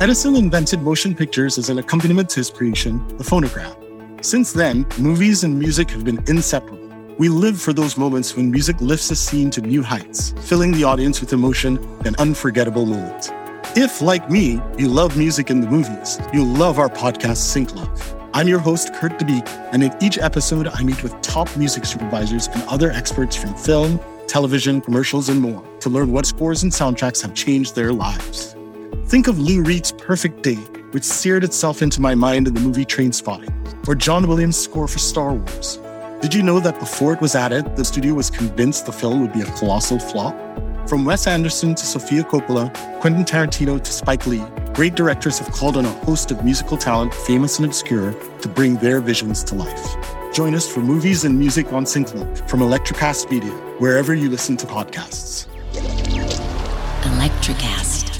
Edison invented motion pictures as an accompaniment to his creation, the phonograph. Since then, movies and music have been inseparable. We live for those moments when music lifts a scene to new heights, filling the audience with emotion and unforgettable moments. If, like me, you love music in the movies, you'll love our podcast, Sync Love. I'm your host, Kurt DeBeek, and in each episode, I meet with top music supervisors and other experts from film, television, commercials, and more to learn what scores and soundtracks have changed their lives. Think of Lou Reed's Perfect Day, which seared itself into my mind in the movie Trainspotting, or John Williams' score for Star Wars. Did you know that before it was added, the studio was convinced the film would be a colossal flop? From Wes Anderson to Sofia Coppola, Quentin Tarantino to Spike Lee, great directors have called on a host of musical talent, famous and obscure, to bring their visions to life. Join us for movies and music on SyncLoop from Electrocast Media, wherever you listen to podcasts. Electrocast.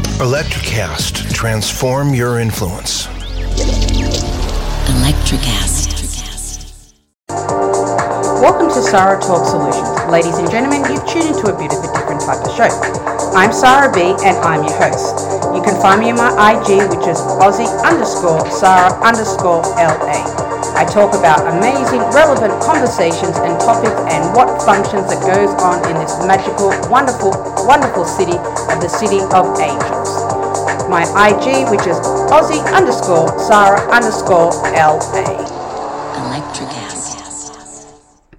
Electrocast, transform your influence. Electrocast. Welcome to Sarah Talk Solutions. Ladies and gentlemen, you've tuned into a bit of a different type of show. I'm Sarah B and I'm your host. You can find me on my IG, which is Aussie underscore Sarah underscore LA. I talk about amazing, relevant conversations and topics and what functions that goes on in this magical, wonderful, wonderful city of the City of Angels. My IG, which is Aussie underscore Sarah underscore LA. Electrocast.